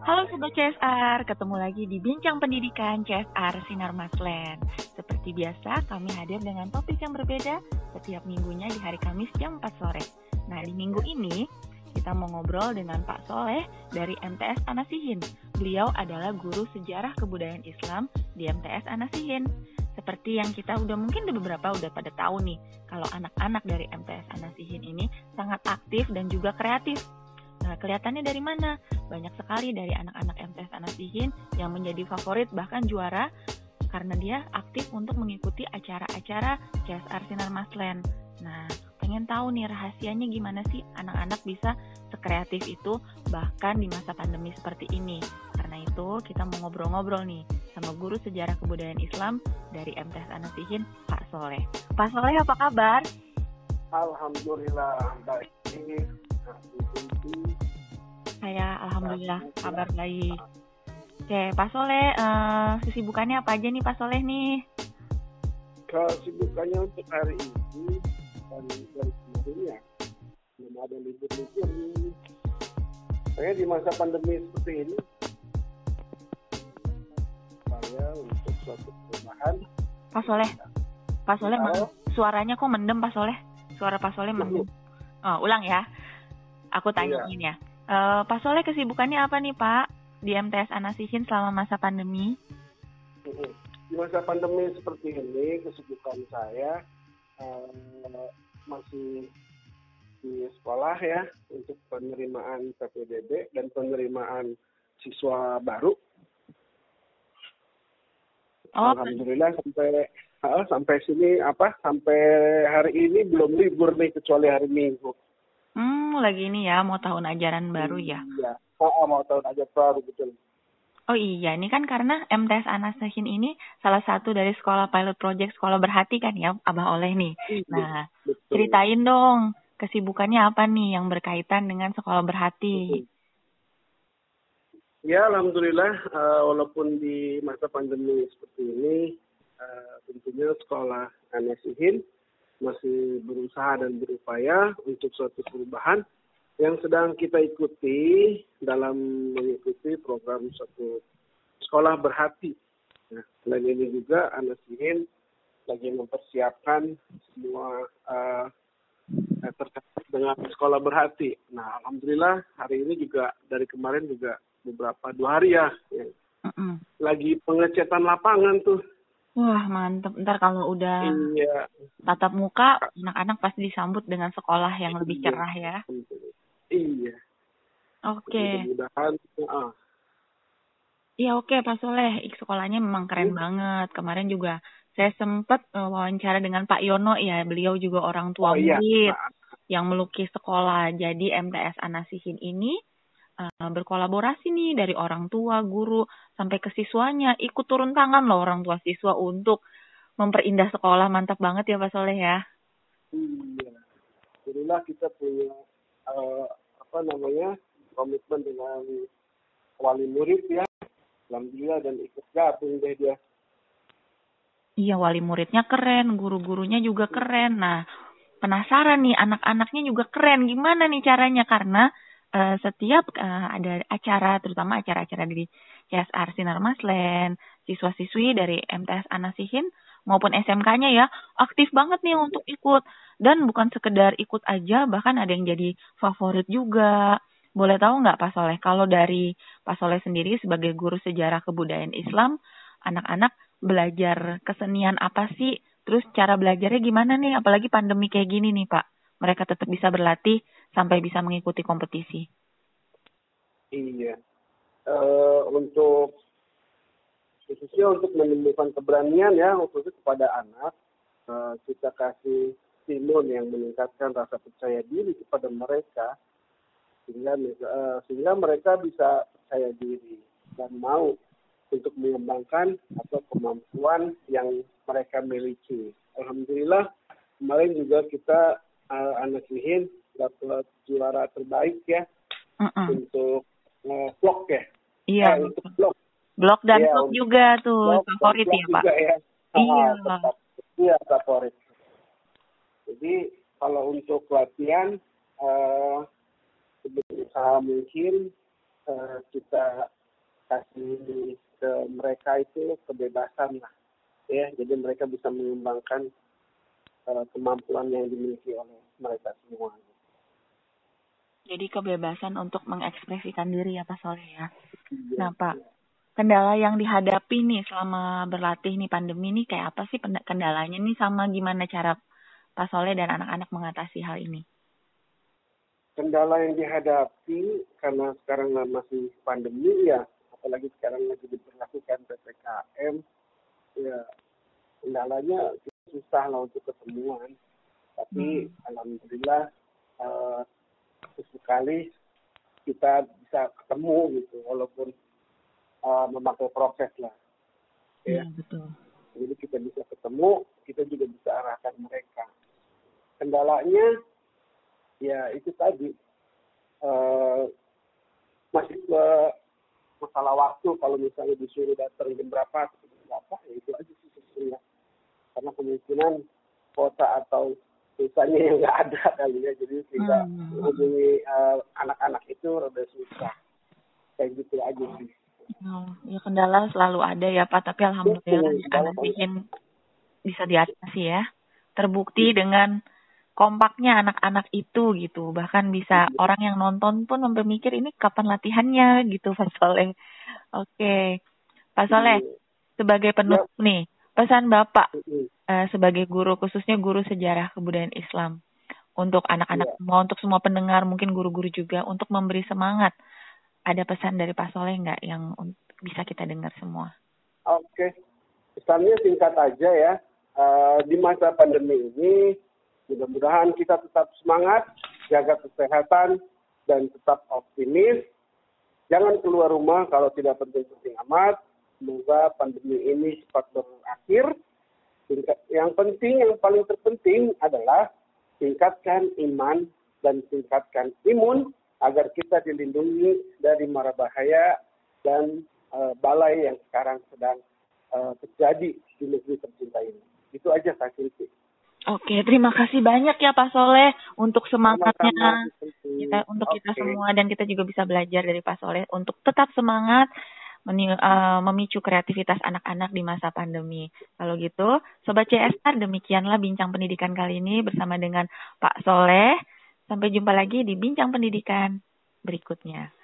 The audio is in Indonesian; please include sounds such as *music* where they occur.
Halo Sobat CSR, ketemu lagi di Bincang Pendidikan CSR Sinar Maslen. Seperti biasa, kami hadir dengan topik yang berbeda setiap minggunya di hari Kamis jam 4 sore. Nah, di minggu ini kita mau ngobrol dengan Pak Soleh dari MTS Anasihin. Beliau adalah guru sejarah kebudayaan Islam di MTS Anasihin. Seperti yang kita udah mungkin udah beberapa udah pada tahu nih, kalau anak-anak dari MTS Anasihin ini sangat aktif dan juga kreatif Nah, kelihatannya dari mana? Banyak sekali dari anak-anak MTS Anasihin yang menjadi favorit bahkan juara karena dia aktif untuk mengikuti acara-acara CSR Sinar Maslen. Nah, pengen tahu nih rahasianya gimana sih anak-anak bisa sekreatif itu bahkan di masa pandemi seperti ini. Karena itu kita mau ngobrol-ngobrol nih sama guru sejarah kebudayaan Islam dari MTS Anasihin, Pak Soleh. Pak Soleh apa kabar? Alhamdulillah baik. Saya alhamdulillah kabar baik. Oke, Pak Soleh, uh, kesibukannya apa aja nih Pak Soleh nih? Kesibukannya untuk hari ini dan dari kemarin ya belum ada libur-libur nih. Saya di masa pandemi seperti ini saya untuk suatu perubahan. Pak Soleh, Pak Soleh, suaranya kok mendem Pak Soleh? Suara Pak Soleh mendem. Oh, ulang ya. Aku tanyain iya. ya. Uh, Pak Soleh kesibukannya apa nih Pak di MTS Anasihin selama masa pandemi? Di masa pandemi seperti ini kesibukan saya uh, masih di sekolah ya untuk penerimaan PPDB dan penerimaan siswa baru. Oh, Alhamdulillah sampai uh, sampai sini apa sampai hari ini belum libur nih kecuali hari Minggu. Lagi ini ya, mau tahun ajaran baru ya? Iya, oh, mau tahun ajaran baru, betul. Oh iya, ini kan karena MTS Anastasin ini salah satu dari sekolah pilot project sekolah berhati kan ya, Abah Oleh nih. Iya, nah, betul. ceritain dong kesibukannya apa nih yang berkaitan dengan sekolah berhati. Ya, alhamdulillah uh, walaupun di masa pandemi seperti ini uh, tentunya sekolah Anasihin masih berusaha dan berupaya untuk suatu perubahan yang sedang kita ikuti dalam mengikuti program suatu sekolah berhati. Nah, selain ini juga anak Sihin lagi mempersiapkan semua uh, terkait dengan sekolah berhati. Nah, alhamdulillah hari ini juga dari kemarin juga beberapa dua hari ya, ya mm -mm. lagi pengecetan lapangan tuh Wah, mantep. Ntar kalau udah iya. tatap muka, anak-anak pasti disambut dengan sekolah yang iya. lebih cerah ya. Iya. Oke. Okay. Iya oke okay, Pak Soleh, sekolahnya memang keren hmm. banget. Kemarin juga saya sempat uh, wawancara dengan Pak Yono ya, beliau juga orang tua oh, iya. murid yang melukis sekolah. Jadi MTS Anasihin ini uh, berkolaborasi nih dari orang tua, guru, sampai ke siswanya. Ikut turun tangan loh orang tua siswa untuk memperindah sekolah. Mantap banget ya Pak Soleh ya. Iya. Alhamdulillah kita punya uh, apa namanya komitmen dengan wali murid ya. Alhamdulillah dan ikut gabung deh dia. Iya, wali muridnya keren, guru-gurunya juga keren. Nah, penasaran nih anak-anaknya juga keren. Gimana nih caranya? Karena uh, setiap uh, ada acara, terutama acara-acara di CSR Sinar Maslen, siswa-siswi dari MTS Anasihin maupun SMK-nya ya aktif banget nih untuk ikut dan bukan sekedar ikut aja bahkan ada yang jadi favorit juga. Boleh tahu nggak Pak Soleh kalau dari Pak Soleh sendiri sebagai guru sejarah kebudayaan Islam, anak-anak belajar kesenian apa sih? Terus cara belajarnya gimana nih? Apalagi pandemi kayak gini nih Pak. Mereka tetap bisa berlatih sampai bisa mengikuti kompetisi? Iya, uh, untuk khususnya untuk menumbuhkan keberanian ya khususnya kepada anak uh, kita kasih stimun yang meningkatkan rasa percaya diri kepada mereka sehingga uh, sehingga mereka bisa percaya diri dan mau untuk mengembangkan atau kemampuan yang mereka miliki. Alhamdulillah kemarin juga kita uh, anak dapat juara terbaik ya uh -uh. untuk uh, vlog ya. Iya. Eh, untuk vlog. Blog dan ya, vlog juga tuh blog, favorit ya Pak. Juga, ya. Iya. Ah, iya favorit. Jadi kalau untuk latihan uh, sebisa mungkin uh, kita kasih ke mereka itu kebebasan lah ya jadi mereka bisa mengembangkan uh, kemampuan yang dimiliki oleh mereka semua jadi kebebasan untuk mengekspresikan diri ya Pak Soleh ya. Iya, nah Pak, kendala yang dihadapi nih selama berlatih nih pandemi nih kayak apa sih kendalanya nih sama gimana cara Pak Soleh dan anak-anak mengatasi hal ini? Kendala yang dihadapi karena sekarang masih pandemi ya, apalagi sekarang lagi diberlakukan ppkm, ya kendalanya susah lah untuk ketemuan. Tapi hmm. alhamdulillah uh, sesekali kita bisa ketemu gitu, walaupun uh, memakai proses lah. Ya, ya betul. Jadi kita bisa ketemu, kita juga bisa arahkan mereka. Kendalanya ya itu tadi uh, masih ke masalah waktu kalau misalnya disuruh datang jam berapa jam berapa ya itu aja sih sebetulnya karena kemungkinan kota atau desanya yang nggak ada *laughs* kali ya jadi sehingga hmm. menghubungi uh, anak-anak itu rada susah kayak gitu aja sih Oh, ya kendala selalu ada ya Pak, tapi alhamdulillah ya, anak bikin bisa diatasi ya. Terbukti dengan kompaknya anak-anak itu gitu. Bahkan bisa iya. orang yang nonton pun memikir ini kapan latihannya *laughs* gitu Pak Soleh. Oke. Pak Soleh, iya. sebagai penutup nih, pesan Bapak uh, sebagai guru khususnya guru sejarah kebudayaan Islam untuk anak-anak ya. semua, untuk semua pendengar, mungkin guru-guru juga untuk memberi semangat ada pesan dari Pak Soleh nggak yang bisa kita dengar semua? Oke, pesannya singkat aja ya. Uh, di masa pandemi ini, mudah-mudahan kita tetap semangat, jaga kesehatan, dan tetap optimis. Jangan keluar rumah kalau tidak penting-penting amat. Semoga pandemi ini cepat berakhir. Yang penting, yang paling terpenting adalah tingkatkan iman dan tingkatkan imun agar kita dilindungi dari mara bahaya dan uh, balai yang sekarang sedang uh, terjadi di negeri tercinta ini. Itu aja Kak Silvi. Oke, terima kasih banyak ya Pak Soleh untuk semangatnya kita untuk Oke. kita semua dan kita juga bisa belajar dari Pak Soleh untuk tetap semangat uh, memicu kreativitas anak-anak di masa pandemi. Kalau gitu, Sobat CSR, demikianlah bincang pendidikan kali ini bersama dengan Pak Soleh. Sampai jumpa lagi di Bincang Pendidikan berikutnya.